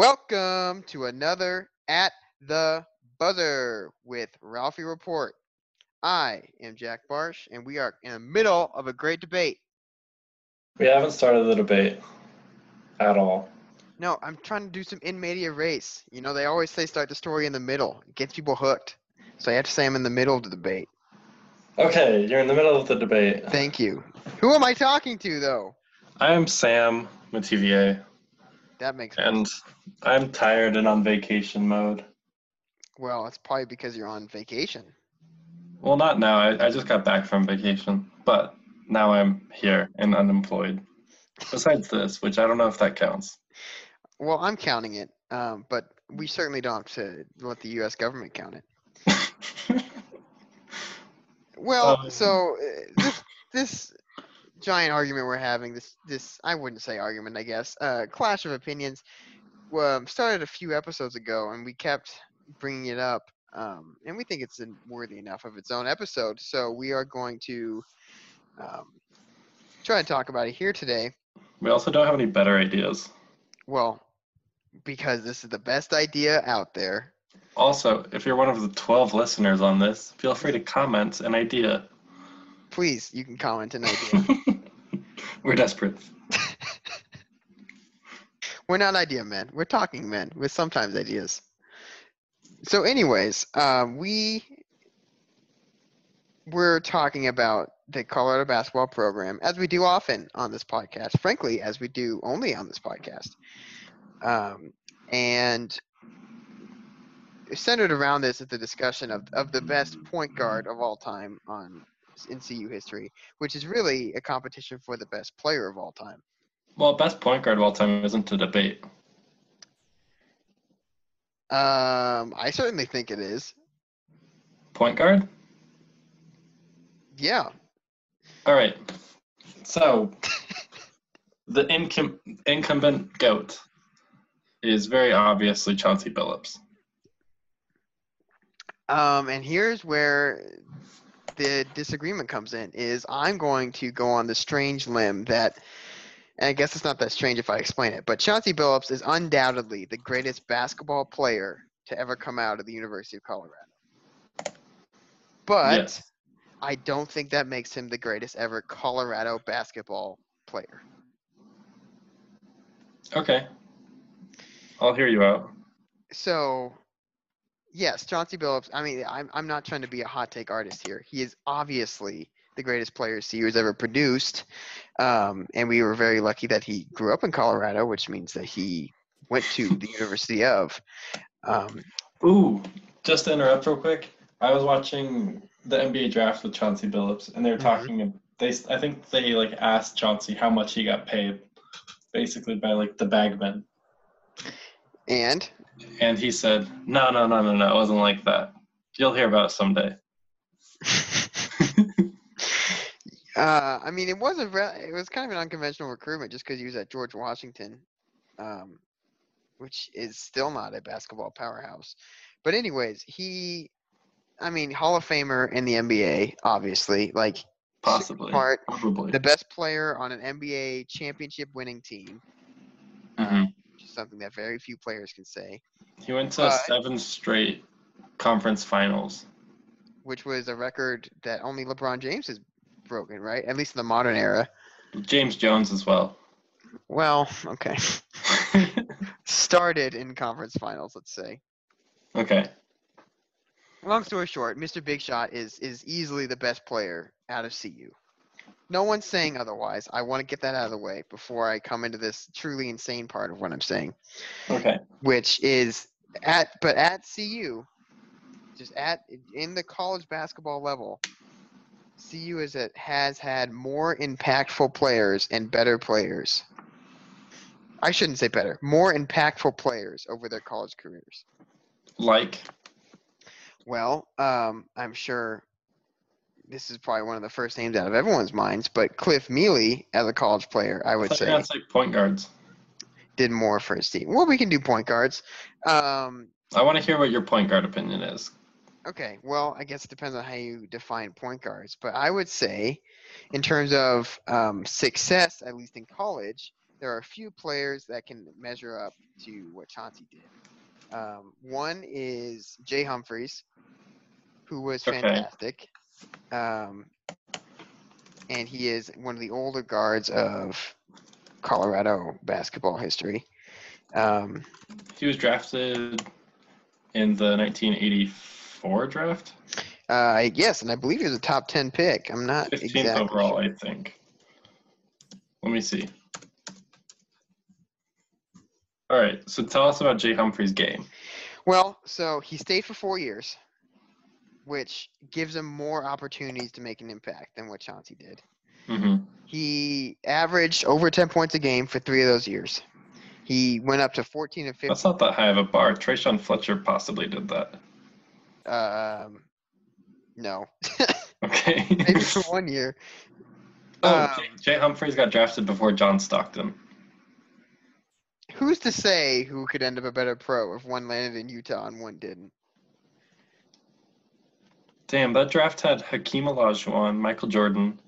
Welcome to another At the Buzzer with Ralphie Report. I am Jack Barsh, and we are in the middle of a great debate. We haven't started the debate at all. No, I'm trying to do some in medias res. You know, they always say start the story in the middle. It gets people hooked. So I have to say I'm in the middle of the debate. Okay, you're in the middle of the debate. Thank you. Who am I talking to, though? I am Sam Mativier, That makes sense. and I'm tired and on vacation mode. well. It's probably because you're on vacation. Well, not now. I, I just got back from vacation, but now I'm here and unemployed. Besides this, which I don't know if that counts. Well, I'm counting it, um, but we certainly don't have to let the U.S. government count it. Well, Um, so uh, this this giant argument we're having, this this I wouldn't say argument, I guess, uh, clash of opinions, um, started a few episodes ago, and we kept bringing it up, um, and we think it's worthy enough of its own episode. So we are going to um, try to talk about it here today. we also don't have any better ideas. Well, because this is the best idea out there. Also, if you're one of the 12 listeners on this, feel free to comment an idea. Please, you can comment an idea. We're desperate. We're not idea men. We're talking men with sometimes ideas. So, anyways, um, we we're talking about the Colorado basketball program as we do often on this podcast. Frankly, as we do only on this podcast, um, and centered around this is the discussion of of the best point guard of all time on in CU history, which is really a competition for the best player of all time. Well, best point guard of all time isn't a debate. Um, I certainly think it is. Point guard? Yeah. All right. So the incum- incumbent goat is very obviously Chauncey Billups. Um, and here's where the disagreement comes in is I'm going to go on the strange limb that and I guess it's not that strange if I explain it, but Chauncey Billups is undoubtedly the greatest basketball player to ever come out of the University of Colorado. But Yes. I don't think that makes him the greatest ever Colorado basketball player. Okay. I'll hear you out. So, yes, Chauncey Billups. I mean, I'm I'm not trying to be a hot take artist here. He is obviously the greatest player CU has ever produced, um, and we were very lucky that he grew up in Colorado, which means that he went to the University of. Um, Ooh, just to interrupt real quick. I was watching the NBA draft with Chauncey Billups, and they were Mhm. talking. They, I think they like asked Chauncey how much he got paid, basically by like the bagman, and and he said, "No, no, no, no, no. It wasn't like that. You'll hear about it someday." uh, I mean, it was a re- it was kind of an unconventional recruitment just because he was at George Washington, um, which is still not a basketball powerhouse. But anyways, he, I mean, Hall of Famer in the NBA, obviously, like Possibly. part Probably. the best player on an NBA championship winning team, Mhm. Something that very few players can say, He went to But- seven straight conference finals. which was a record that only LeBron James has broken, right? At least in the modern era. James Jones as well. Well, okay. Started in conference finals, let's say. okay. Long story short, Mr. Big Shot is is easily the best player out of CU. No one's saying otherwise. I want to get that out of the way before I come into this truly insane part of what I'm saying, Okay. which is at but at CU, just at in the college basketball level, CU is it has had more impactful players and better players. I shouldn't say better, more impactful players over their college careers. Like. Well, um, I'm sure this is probably one of the first names out of everyone's minds, but Cliff Meely, as a college player, I I would you say, say point guards. did more for his team. Well, we can do point guards. Um, I want to hear what your point guard opinion is. okay, well, I guess it depends on how you define point guards, but I would say, in terms of um, success, at least in college, there are a few players that can measure up to what Chauncey did. Um, one is Jay Humphries, who was Okay. Um, and he is one of the older guards of Colorado basketball history. Um, He was drafted in the 1984 draft, uh, yes, and I believe he was a top 10 pick. I'm not 15th exactly overall, sure. I think. Let me see. All right, so tell us about Jay Humphries' game. Well, so he stayed for four years, which gives him more opportunities to make an impact than what Chauncey did. hmm He averaged over 10 points a game for three of those years. He went up to 14 and 15. That's not that high of a bar. Tre'Shaun Fletcher possibly did that. Um, no, Okay. maybe for one year. oh, um, Jay, Jay Humphries got drafted before John Stockton. Who's to say who could end up a better pro if one landed in Utah and one didn't? Damn, that draft had Hakeem Olajuwon, Michael Jordan,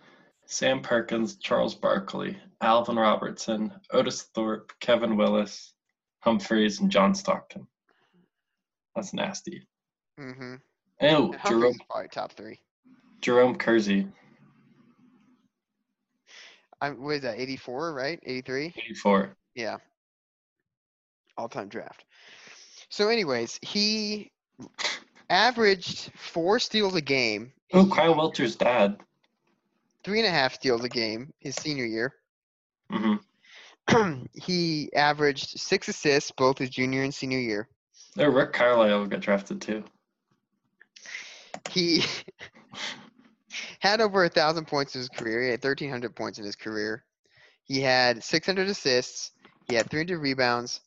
Sam Perkins, Charles Barkley, Alvin Robertson, Otis Thorpe, Kevin Willis, Humphries, and John Stockton. That's nasty. Mm-hmm. Oh, Jerome, probably top three. Jerome Kersey, I'm, what is that, 84, right? 83? 84. Yeah. All time draft. So, anyways, he averaged four steals a game, Oh, Kyle Welcher's dad. three and a half steals a game his senior year. Mm-hmm. he averaged six assists both his junior and senior year. Oh, Rick Carlisle got drafted too. He had over a thousand points in his career. He had thirteen hundred points in his career. He had six hundred assists. He had three hundred rebounds.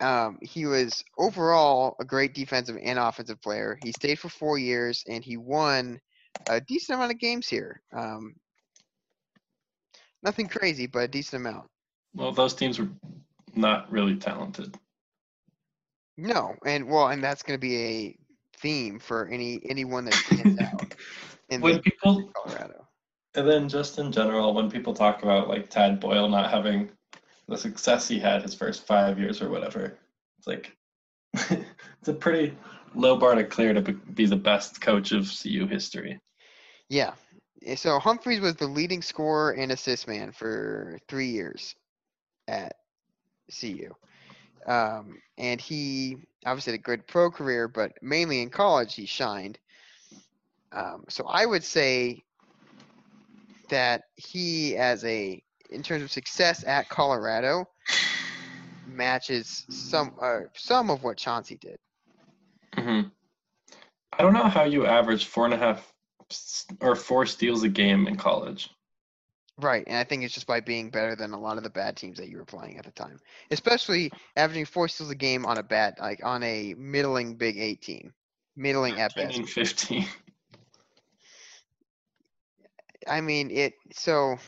Um, he was overall a great defensive and offensive player. He stayed for four years and he won a decent amount of games here. Um, nothing crazy, but a decent amount. Well, those teams were not really talented. No, and well, and that's going to be a theme for any anyone that stands out in When the people Colorado. And then just in general, when people talk about like Tad Boyle not having the success he had his first five years or whatever, it's like it's a pretty low bar to clear to be- the best coach of CU history. Yeah. So Humphries was the leading scorer and assist man for three years at CU. Um, and he obviously had a good pro career, but mainly in college he shined. Um, so I would say that he, as a in terms of success at Colorado, matches some uh, some of what Chauncey did. hmm I don't know how you average four and a half or four steals a game in college. Right, and I think it's just by being better than a lot of the bad teams that you were playing at the time, especially averaging four steals a game on a bad, like on a middling Big Eight team, middling at 10 best. 15. I mean it. So,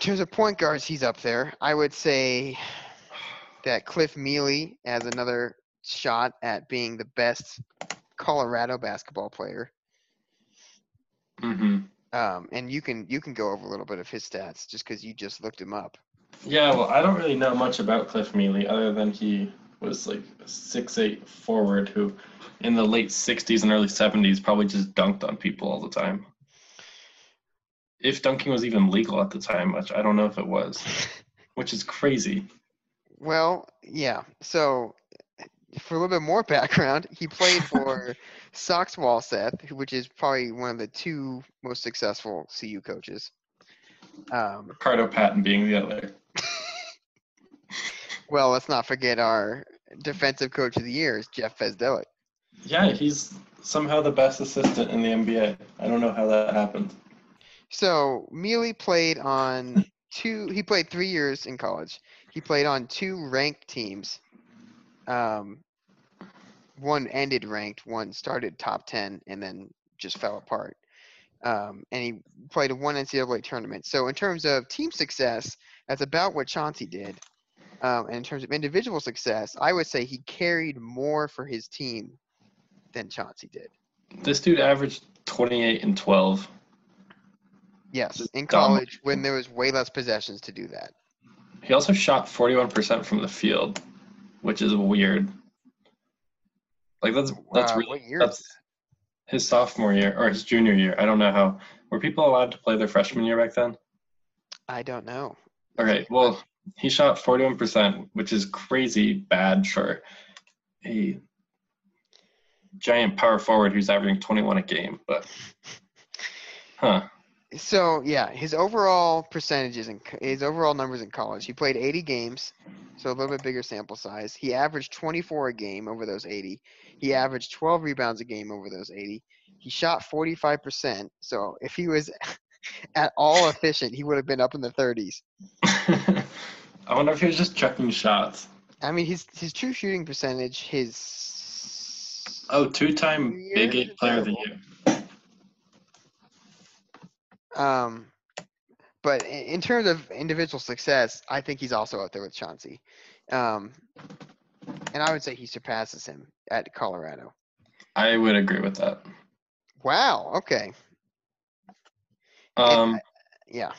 in terms of point guards, he's up there. I would say that Cliff Meely has another shot at being the best Colorado basketball player. Mm-hmm. Um, and you can you can go over a little bit of his stats just because you just looked him up. Yeah, well, I don't really know much about Cliff Meely other than he was like a six eight forward who, in the late '60s and early '70s, probably just dunked on people all the time. If dunking was even legal at the time, which I don't know if it was, which is crazy. Well, yeah. So, for a little bit more background, he played for Sox Walseth, who- which is probably one of the two most successful CU coaches. Um, Ricardo Patton being the other. well, let's not forget our defensive coach of the year is Jeff Bzdelik. Yeah, he's somehow the best assistant in the NBA. I don't know how that happened. So Meely played on two. He played three years in college. He played on two ranked teams. Um, one ended ranked, one started top ten, and then just fell apart. Um, and he played one NCAA tournament. So in terms of team success, that's about what Chauncey did. Um, and in terms of individual success, I would say he carried more for his team than Chauncey did. This dude averaged 28 and 12. Yes, in college when there was way less possessions to do that. He also shot 41% from the field, which is weird. Like that's that's Wow, really what year is that's his sophomore year or his junior year. I don't know how were people allowed to play their freshman year back then? I don't know. Okay, well, he shot 41%, which is crazy bad for a giant power forward who's averaging 21 a game, but huh. So yeah, his overall percentages and his overall numbers in college. He played 80 games, so a little bit bigger sample size. He averaged 24 a game over those 80. He averaged 12 rebounds a game over those 80. He shot 45%. So if he was at all efficient, he would have been up in the 30s. I wonder if he was just chucking shots. I mean, his his true shooting percentage, his Oh, two-time Big Eight Player of the. Year. Um, but i- in terms of individual success, I think he's also up there with Chauncey. Um, and I would say he surpasses him at Colorado. I would agree with that. Wow. Okay. Um, I- yeah.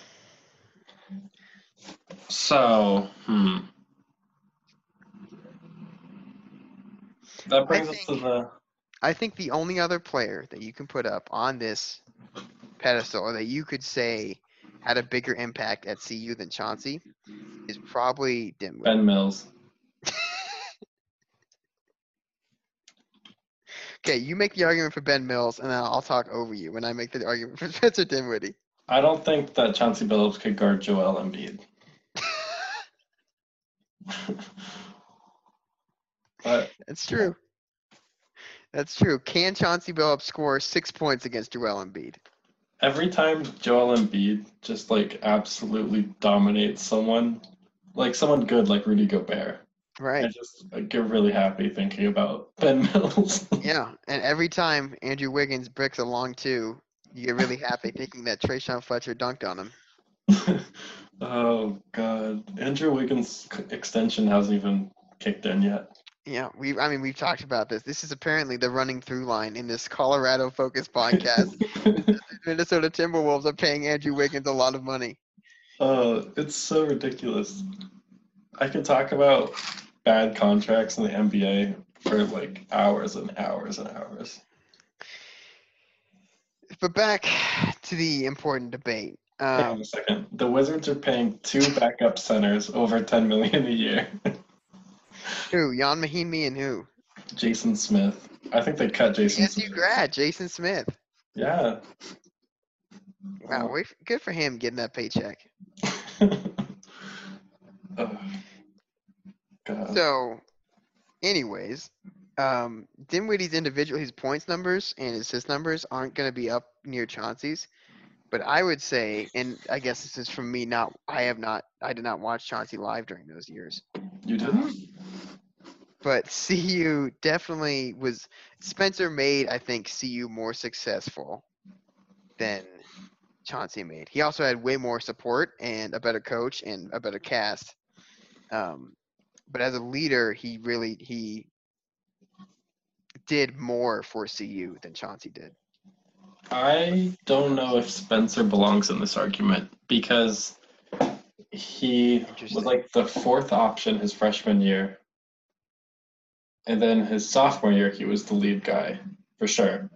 so, hmm. That brings us to the I think the only other player that you can put up on this pedestal or that you could say had a bigger impact at CU than Chauncey is probably Dimwit. Ben Mills. Okay, you make the argument for Ben Mills, and then I'll talk over you when I make the argument for Spencer Dinwiddie. I don't think that Chauncey Billups could guard Joel Embiid. but That's true. That's true. Can Chauncey Billups score six points against Joel Embiid? Every time Joel Embiid just like absolutely dominates someone, like someone good like Rudy Gobert, Right. I just like, get really happy thinking about Ben Mills. Yeah. And every time Andrew Wiggins bricks a long two, you get really happy thinking that Tre'Shaun Fletcher dunked on him. oh God, Andrew Wiggins' extension hasn't even kicked in yet. Yeah, we. I mean, we've talked about this. This is apparently the running through line in this Colorado-focused podcast. Minnesota Timberwolves are paying Andrew Wiggins a lot of money. Oh, it's so ridiculous. I could talk about bad contracts in the NBA for like hours and hours and hours. But back to the important debate. Hang Um, on a second. The Wizards are paying two backup centers over 10 million a year. who? Jan Mahinmi and who? Jason Smith. I think they cut Jason CSU Smith. grad Jason Smith. Yeah. Wow, wait, good for him getting that paycheck. oh, So, anyways, um, Dinwiddie's individual, his points numbers and his assist numbers aren't going to be up near Chauncey's. But I would say, and I guess this is from me. Not, I have not, I did not watch Chauncey live during those years. you didn't? But CU definitely was. Spencer made, I think, CU more successful than Chauncey made. He also had way more support and a better coach and a better cast. Um, but as a leader, he really he did more for CU than Chauncey did. I don't know if Spencer belongs in this argument because he was like the fourth option his freshman year. And then his sophomore year, he was the lead guy for sure.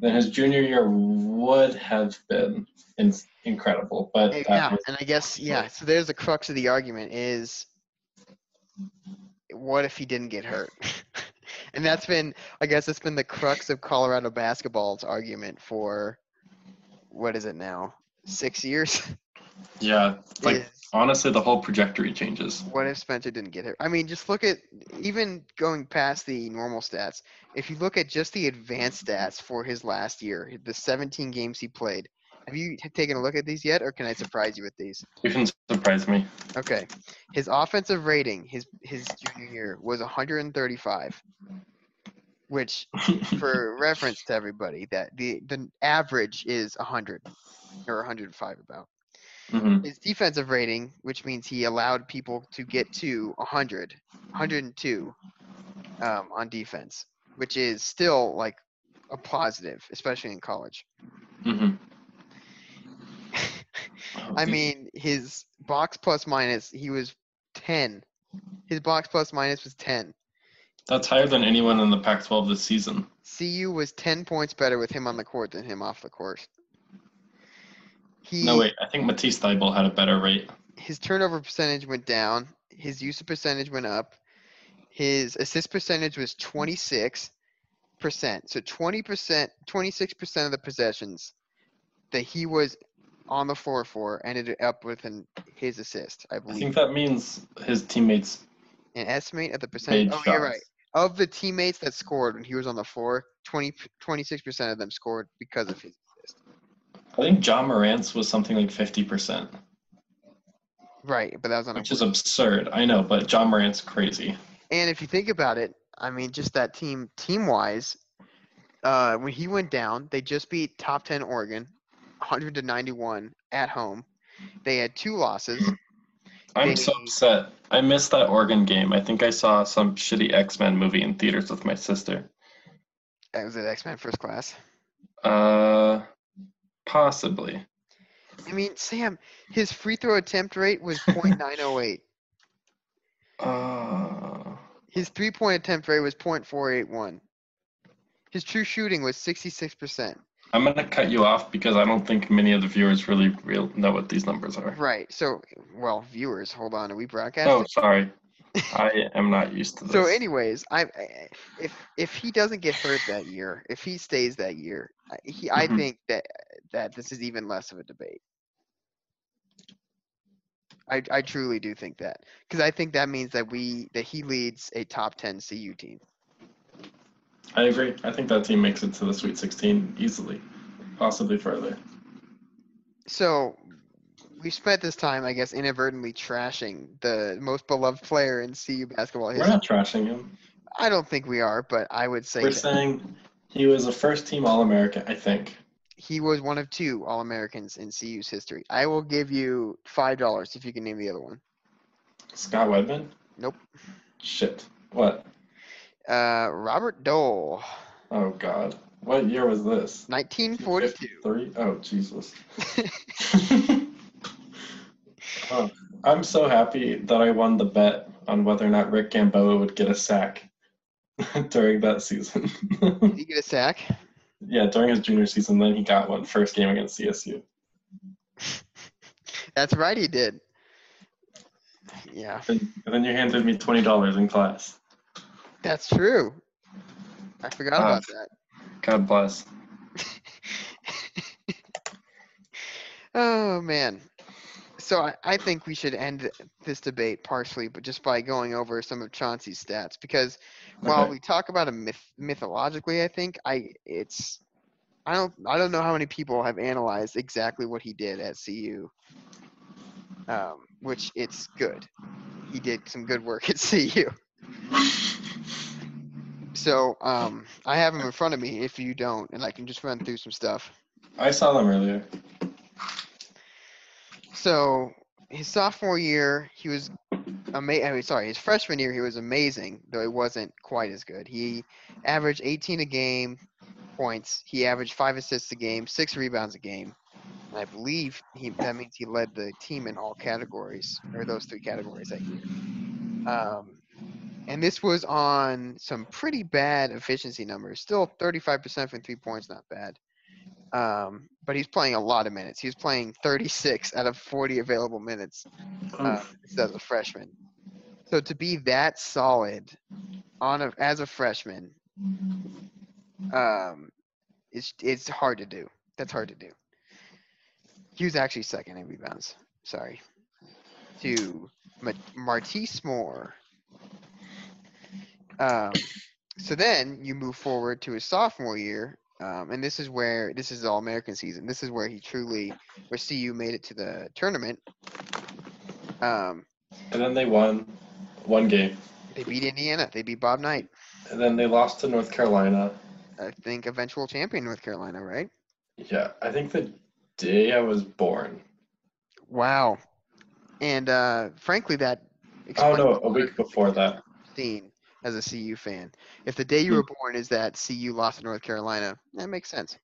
Then his junior year would have been in- incredible, but Yeah, was- and I guess yeah. So there's the crux of the argument: is what if he didn't get hurt? and that's been, I guess, it's been the crux of Colorado basketball's argument for what is it now? Six years. yeah, like honestly, the whole trajectory changes. what if Spencer didn't get hurt? I mean, just look at even going past the normal stats. If you look at just the advanced stats for his last year, the 17 games he played. Have you taken a look at these yet, or can I surprise you with these? You can surprise me. Okay. His offensive rating his his junior year was 135, which for reference to everybody that the the average is 100 or 105 about. Mhm. His defensive rating, which means he allowed people to get to 100, 102 um, on defense, which is still like a positive, especially in college. Mhm. Oh, I mean, his box plus minus, he was 10. His box plus minus was 10. that's higher than anyone in the Pac-12 this season. CU was 10 points better with him on the court than him off the court. He, No wait, I think Matisse Thybulle had a better rate. His turnover percentage went down. His usage percentage went up. His assist percentage was 26%. So 20%, 26% of the possessions that he was on the floor for ended up with an, his assist, I I think that means his teammates An estimate of the percentage. Oh, you're right. Of the teammates that scored when he was on the floor, 20, 26% of them scored because of his. I think Ja Morant's was something like 50%, Right, but that was on a which is absurd. I know, but Ja Morant's crazy. And if you think about it, I mean, just that team, team wise, uh, when he went down, they just beat top 10 Oregon, 100 to 91 at home. They had two losses. I'm so upset. I missed that Oregon game. I think I saw some shitty X-Men movie in theaters with my sister. Was at X Men First Class. Uh, possibly. I mean, Sam, his free throw attempt rate was .908. Uh, His three point attempt rate was .481. His true shooting was 66%. I'm gonna cut you off because I don't think many of the viewers really real know what these numbers are. Right. So, well, viewers, hold on. Are we broadcasting? Oh, sorry. I am not used to this. So, anyways, I I- if if he doesn't get hurt that year, if he stays that year, he I Mhm. think that that this is even less of a debate. I I truly do think that because I think that means that we that he leads a top ten CU team. I agree. I think that team makes it to the Sweet 16 easily, possibly further. So we spent this time, I guess, inadvertently trashing the most beloved player in CU basketball history. We're not trashing him. I don't think we are, but I would say We're that saying he was a first-team All-American. I think. he was one of two All Americans in CU's history. I will give you five dollars if you can name the other one. Scott Wedman. Nope. Shit. What? Uh, Robert Doll, Oh God. What year was this? 1942. Three? Oh Jesus. oh, I'm so happy that I won the bet on whether or not Rick Gamboa would get a sack during that season. Did he get a sack? yeah, during his junior season, then he got one first game against CSU. That's right, he did. Yeah, And, and then you handed me twenty dollars in class. that's true. I forgot Ah. about that. God bless. Oh man. So I, I think we should end this debate partially, but just by going over some of Chauncey's stats, because while Okay. we talk about him myth, mythologically, I think I it's I don't I don't know how many people have analyzed exactly what he did at CU, um, which it's good. He did some good work at CU. So um, I have him in front of me. If you don't, and I can just run through some stuff. I saw them earlier. So his sophomore year, he was amazing. I mean, sorry, his freshman year, he was amazing, though he wasn't quite as good. He averaged 18 a game points. He averaged five assists a game, six rebounds a game. And I believe he that means he led the team in all categories, or those three categories that year. Um, and this was on some pretty bad efficiency numbers. Still 35% from three points, not bad. Um, but he's playing a lot of minutes. He's playing 36 out of 40 available minutes uh, as a freshman. So to be that solid on a, as a freshman, um, it's it's hard to do. That's hard to do. He was actually second in rebounds. Sorry, to Ma- Martice Moore. Um, so then you move forward to his sophomore year, um, and this is where this is All American season. This is where he truly, where CU made it to the tournament. Um, And then they won one game. they beat Indiana. They beat Bob Knight. And then they lost to North Carolina. I think eventual champion North Carolina, right? Yeah, I think the day I was born. Wow. And uh, frankly, that Oh no, a week before that. Scene as a CU fan. If the day you were born is that CU lost to North Carolina, that makes sense.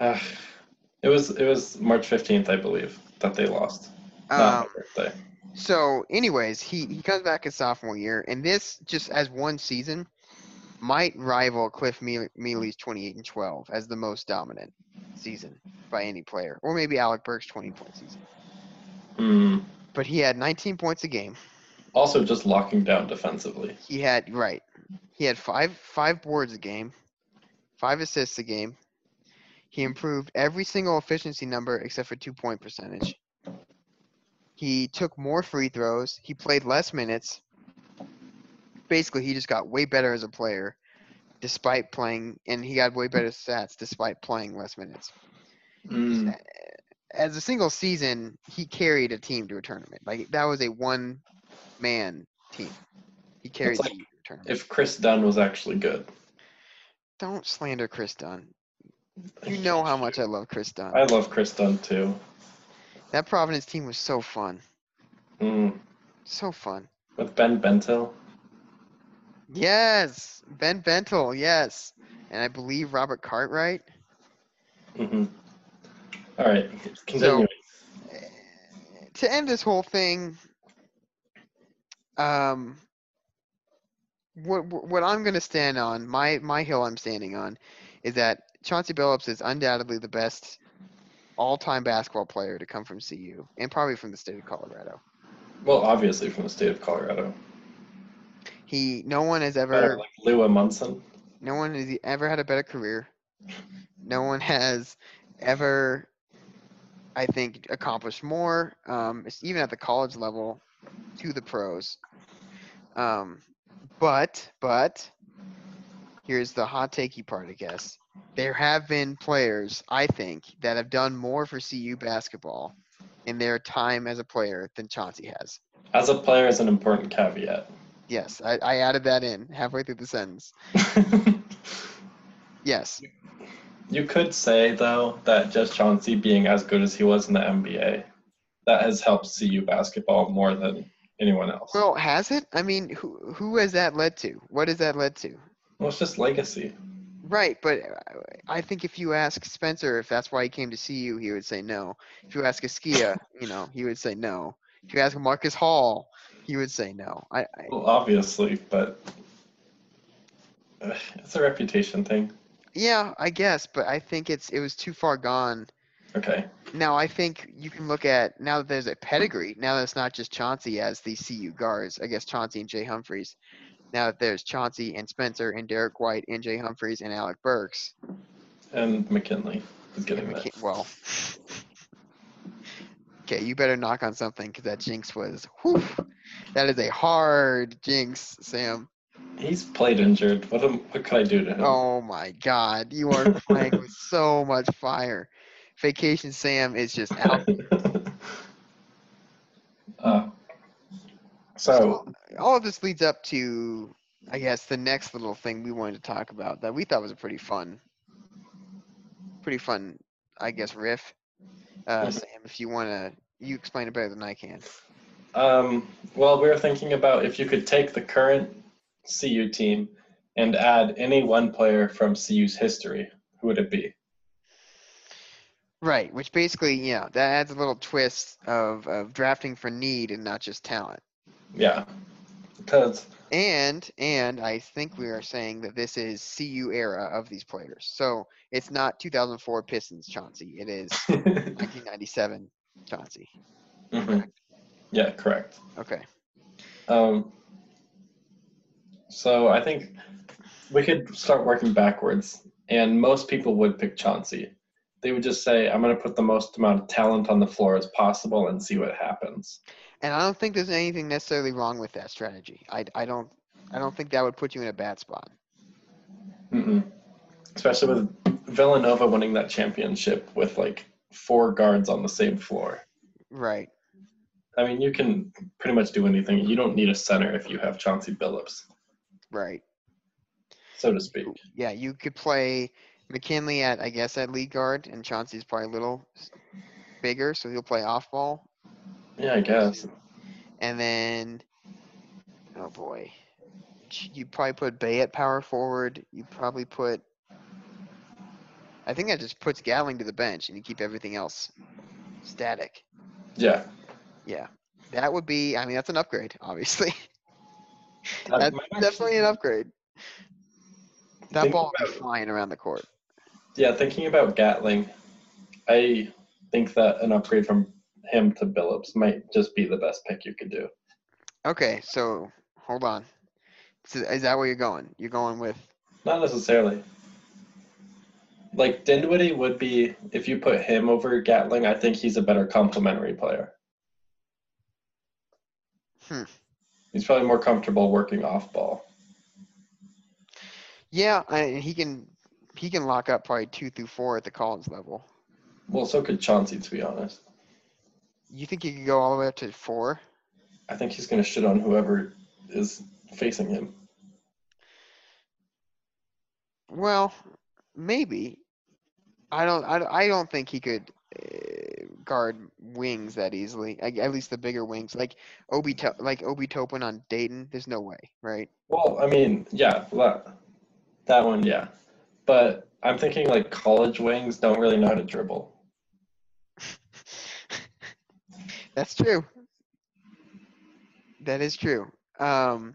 Uh, It was it was March fifteenth, I believe, that they lost. Um, birthday. so, anyways, he he comes back his sophomore year, and this just as one season might rival Cliff Meal- Meely's 28 and 12 as the most dominant season by any player, or maybe Alec Burks' 20 point season. Hmm. But he had 19 points a game. Also, just locking down defensively. He had right. He had five five boards a game, five assists a game. He improved every single efficiency number except for two point percentage. He took more free throws. He played less minutes. Basically, he just got way better as a player, despite playing, and he got way better stats despite playing less minutes. Hmm. As a single season, he carried a team to a tournament. Like that was a one man team. He carried like the team to a tournament. If Kris Dunn was actually good. Don't slander Kris Dunn. You know how much I love Kris Dunn. I love Kris Dunn too. That Providence team was so fun. Hmm. So fun. With Ben Bentil. Yes. Ben Bentil, yes. And I believe Robert Cartwright. hmm All right, continue. To end this whole thing, um, what what I'm going to stand on, my my hill I'm standing on, is that Chauncey Billups is undoubtedly the best all-time basketball player to come from CU and probably from the state of Colorado. well, obviously from the state of Colorado. He, no one has Better ever like Lua Munson. No one has ever had a better career. No one has ever, I think, accomplished more, um, even at the college level, to the pros. Um, but, but, here's the hot takey part, I guess. There have been players, I think, that have done more for CU basketball in their time as a player than Chauncey has. As a player is an important caveat. Yes, I, I added that in halfway through the sentence. Yes. you could say though that just Chauncey being as good as he was in the NBA, that has helped CU basketball more than anyone else. Well, has it? I mean, who who has that led to? What has that led to? Well, it's just legacy. Right, but uh, I think if you ask Spencer if that's why he came to see you, he would say no. If you ask Askia, you know, he would say no. If you ask Marcus Hall, he would say no. I, I Well, obviously, but uh, it's a reputation thing. yeah, I guess, but I think it's it was too far gone. Okay. Now I think you can look at now that there's a pedigree. Now that it's not just Chauncey as the CU guards. I guess Chauncey and Jay Humphries. Now that there's Chauncey and Spencer and Derrick White and Jay Humphries and Alec Burks. And McKinley is getting And that. McKin- well. Okay, you better knock on something because that jinx was. Whew, that is a hard jinx, Sam. He's played injured. What am, what could I do to him? Oh my God, you are playing with so much fire. Vacation Sam is just out. uh, so all of this leads up to, I guess, the next little thing we wanted to talk about that we thought was a pretty fun, pretty fun, I guess, riff. Uh. Sam, if you want to, you explain it better than I can. Um, well, we were thinking about if you could take the current CU team and add any one player from CU's history, who would it be? Right, which basically, yeah, that adds a little twist of, of drafting for need and not just talent. Yeah, because And and I think we are saying that this is CU era of these players. So it's not 2004 Pistons Chauncey. It is 1997 Chauncey. Mhm. yeah, correct. Okay. Um, so I think we could start working backwards, and most people would pick Chauncey. They would just say, "I'm going to put the most amount of talent on the floor as possible and see what happens." And I don't think there's anything necessarily wrong with that strategy. I, I don't I don't think that would put you in a bad spot. Mm-mm. Especially with Villanova winning that championship with like four guards on the same floor. Right. I mean, you can pretty much do anything. You don't need a center if you have Chauncey Billups, Right. so to speak. Yeah, you could play McKinley at I guess at lead guard, and Chauncey's probably a little bigger, so he'll play off ball. Yeah, I guess. And then, oh boy, you probably put Bey at power forward. You probably put I think that just puts Gatling to the bench and you keep everything else static. Yeah. Yeah, that would be. I mean, that's an upgrade, obviously. That That's definitely an upgrade. That ball would be about- flying around the court. Yeah, thinking about Gatling, I think that an upgrade from him to Billups might just be the best pick you could do. Okay, so hold on. So is that where you're going? You're going with Not necessarily. Like Dinwiddie would be if you put him over Gatling, I think he's a better complementary player. Hmm. He's probably more comfortable working off ball. yeah, I, he can he can lock up probably two through four at the Collins level. Well, so could Chauncey, to be honest. You think he could go all the way up to four? I think he's going to shit on whoever is facing him. Well, maybe. I don't. I, don't- I don't think he could uh, guard wings that easily. At least the bigger wings, like Obi, To- like Obi Toppin on Dayton. There's no way, right? Well, I mean, yeah, that, that one, yeah. But I'm thinking like college wings don't really know how to dribble. That's true. That is true. Um,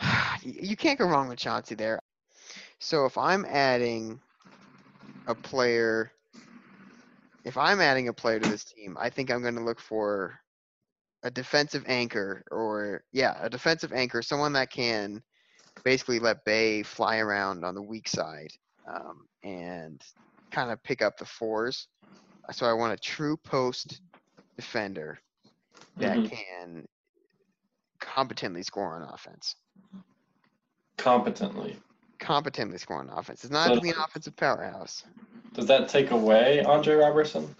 you can't go wrong with Chauncey there. So if I'm adding a player, if I'm adding a player to this team, I think I'm going to look for a defensive anchor or yeah, a defensive anchor, someone that can basically let Bey fly around on the weak side um, and kind of pick up the fours. So I want a true post defender that Mhm. can competently score on offense. Competently. Competently score on offense. It's not So to be an offensive powerhouse. Does that take away Andre Roberson?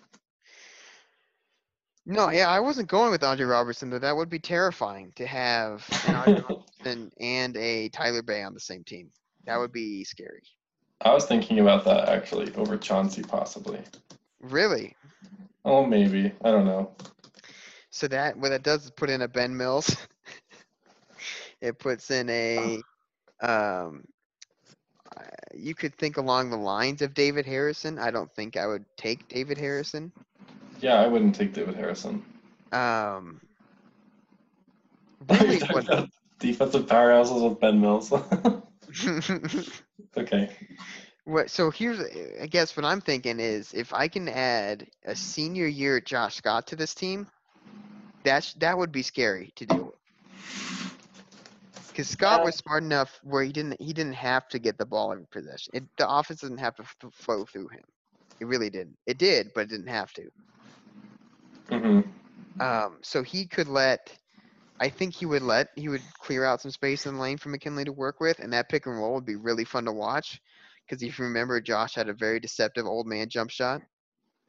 No, yeah, I wasn't going with Andre Roberson, though. That would be terrifying to have an and a Tyler Bey on the same team. That would be scary. I was thinking about that actually over Chauncey possibly. Really? Oh, maybe. I don't know. So that what that does is put in a Ben Mills. it puts in a um uh, you could think along the lines of David Harrison. I don't think I would take David Harrison. Yeah, I wouldn't take David Harrison. Um really what defensive powerhouses with Ben Mills. okay. what so here's I guess what I'm thinking is if I can add a senior year Josh Scott to this team, that's that would be scary to deal with. Because Scott Yeah. was smart enough where he didn't he didn't have to get the ball every possession. It, the offense doesn't have to f- flow through him. It really didn't. It did, but it didn't have to. Mm-hmm. Um, so he could let. I think he would let he would clear out some space in the lane for McKinley to work with, and that pick and roll would be really fun to watch. Because if you remember, Josh had a very deceptive old man jump shot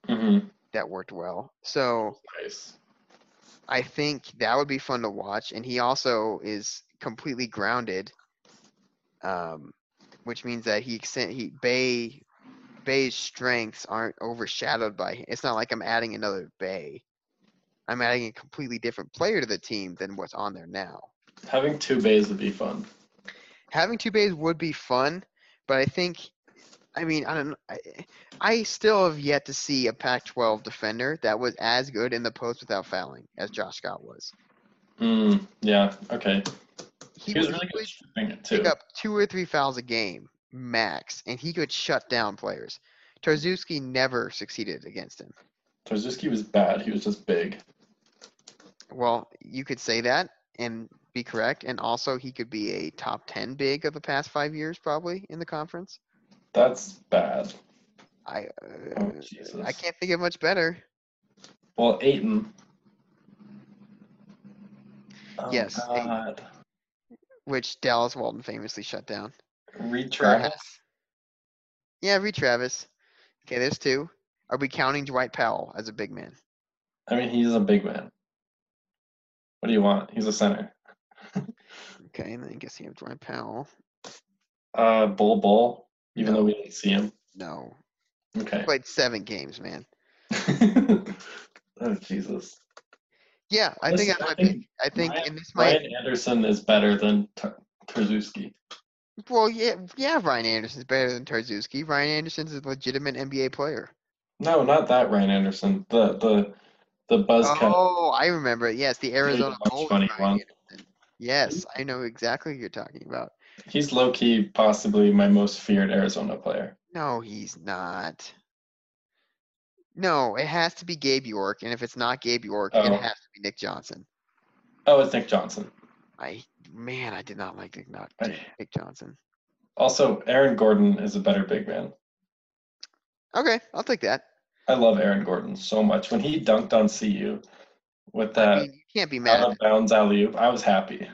hmm that worked well. So Nice. I think that would be fun to watch. And he also is completely grounded, um, which means that he extend he Bey Bey's strengths aren't overshadowed by. It's not like I'm adding another Bey. I'm adding a completely different player to the team than what's on there now. Having two Beys would be fun. Having two Beys would be fun, but I think, I mean, I don't. I, I still have yet to see a Pac-12 defender that was as good in the post without fouling as Josh Scott was. Mm, yeah. Okay. He, He was really good shooting it pick up two or three fouls a game max, and he could shut down players. Tarczewski never succeeded against him. Tarczewski was bad. He was just big. Well, you could say that and be correct, and also he could be a top ten big of the past five years, probably in the conference. That's bad. I Oh, uh, I can't think of much better. Well, Ayton. Oh, Yes, Ayton. God. Which Dallas Walton famously shut down. Reid Travis. Yeah, Reid Travis. Okay, there's two. Are we counting Dwight Powell as a big man? I mean, he's a big man. What do you want? He's a center. Okay, and then I guess you have Dwight Powell. Uh, Bol Bol. Even No. though we didn't see him. No, Okay. played seven games, man. oh Jesus. Yeah, I Listen, think I I, I think I think Ryan- and this might Ryan Anderson is better than Tar- Tarczewski. Well, yeah, yeah. Ryan Anderson's better than Tarczewski. Ryan Anderson's is a legitimate NBA player. No, not that Ryan Anderson. The the the buzz cut. Oh, I remember it. Yes, the Arizona Golden funny Ryan one. Anderson. Yes, I know exactly who you're talking about. He's low key possibly my most feared Arizona player. No, he's not. No, it has to be Gabe York, and if it's not Gabe York, it Oh. has to be Nick Johnson. Oh, it's Nick Johnson. I man, I did not like Nick, not Nick Johnson. Also, Aaron Gordon is a better big man. Okay, I'll take that. I love Aaron Gordon so much. When he dunked on CU with I that mean, you can't be mad. out of bounds alley oop, I was happy.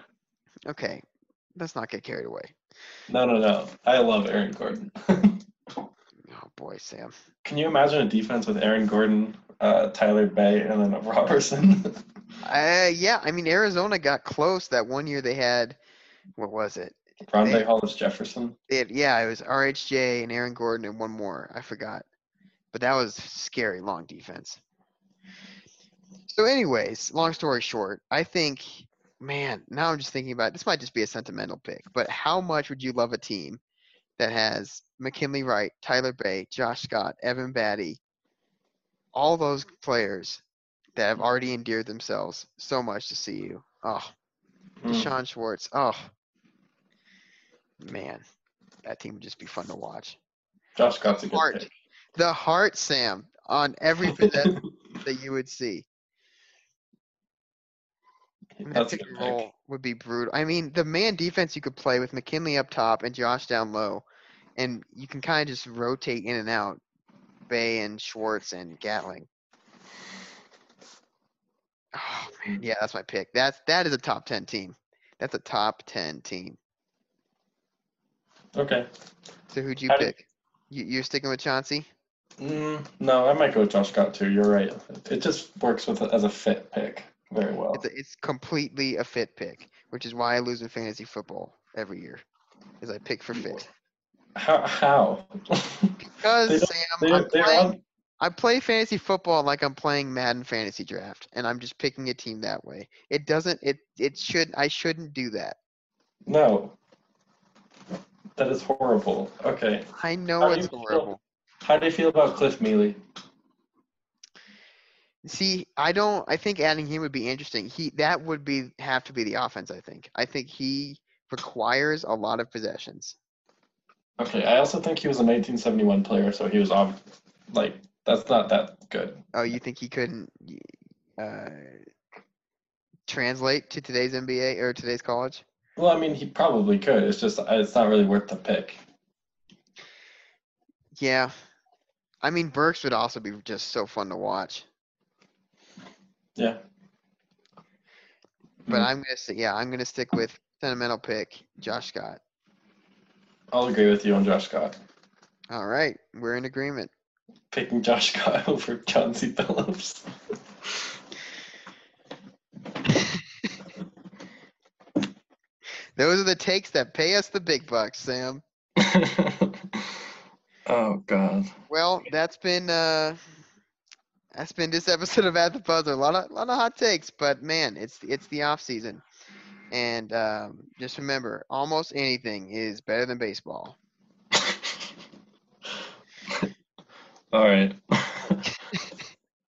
Okay, let's not get carried away. No, no, no. I love Aaron Gordon. Oh boy, Sam. Can you imagine a defense with Aaron Gordon, uh, Tyler Bey, and then Roberson? Uh, yeah, I mean Arizona got close that one year they had. What was it? Rondae Hollis Jefferson. Had, yeah, it was RHJ and Aaron Gordon and one more. I forgot, but that was scary long defense. So, anyways, long story short, I think, man, now I'm just thinking about this. Might just be a sentimental pick, but how much would you love a team that has McKinley Wright, Tyler Bey, Josh Scott, Evan Battey, all those players that have already endeared themselves so much to see you? Oh, Mm. D'Shawn Schwartz. Oh, man, that team would just be fun to watch. Josh Scott's a good Heart, pick. The heart, Sam, on every possession that you would see. And that That's a pick good and pick. roll would be brutal. I mean, the man defense you could play with McKinley up top and Josh down low, and you can kind of just rotate in and out, Bey and Schwartz and Gatling. Oh man, yeah, that's my pick. That's that is a top ten team. That's a top ten team. Okay. So who'd you How pick? You, you're sticking with Chauncey? Mm, no, I might go with Josh Scott too. You're right. It just works with as a fit pick very well. It's, it's completely a fit pick, which is why I lose in fantasy football every year, is I pick for fit. How? How? Because They Sam, they, I'm playing, on, I play fantasy football like I'm playing Madden Fantasy Draft, and I'm just picking a team that way. It doesn't. It it should. I shouldn't do that. no. That is horrible. Okay. I know How it's horrible. How do you feel about Cliff Meely? See, I don't. I think adding him would be interesting. He that would be have to be the offense. I think. I think he requires a lot of possessions. Okay, I also think he was a 1971 player, so he was on. Like that's not that good. Oh, you think he couldn't uh, translate to today's NBA or today's college? Well, I mean, he probably could. It's just it's not really worth the pick. Yeah. I mean, Burks would also be just so fun to watch. Yeah. But Mm. I'm gonna say, yeah, I'm gonna stick with sentimental pick, Josh Scott. I'll agree with you on Josh Scott. All right, we're in agreement. Picking Josh Scott over Chauncey Billups. Those are the takes that pay us the big bucks, Sam. oh God. Well, that's been uh that's been this episode of At the Buzzer. A lot of lot of hot takes, but man, it's it's the off season. And um, just remember, almost anything is better than baseball. All right.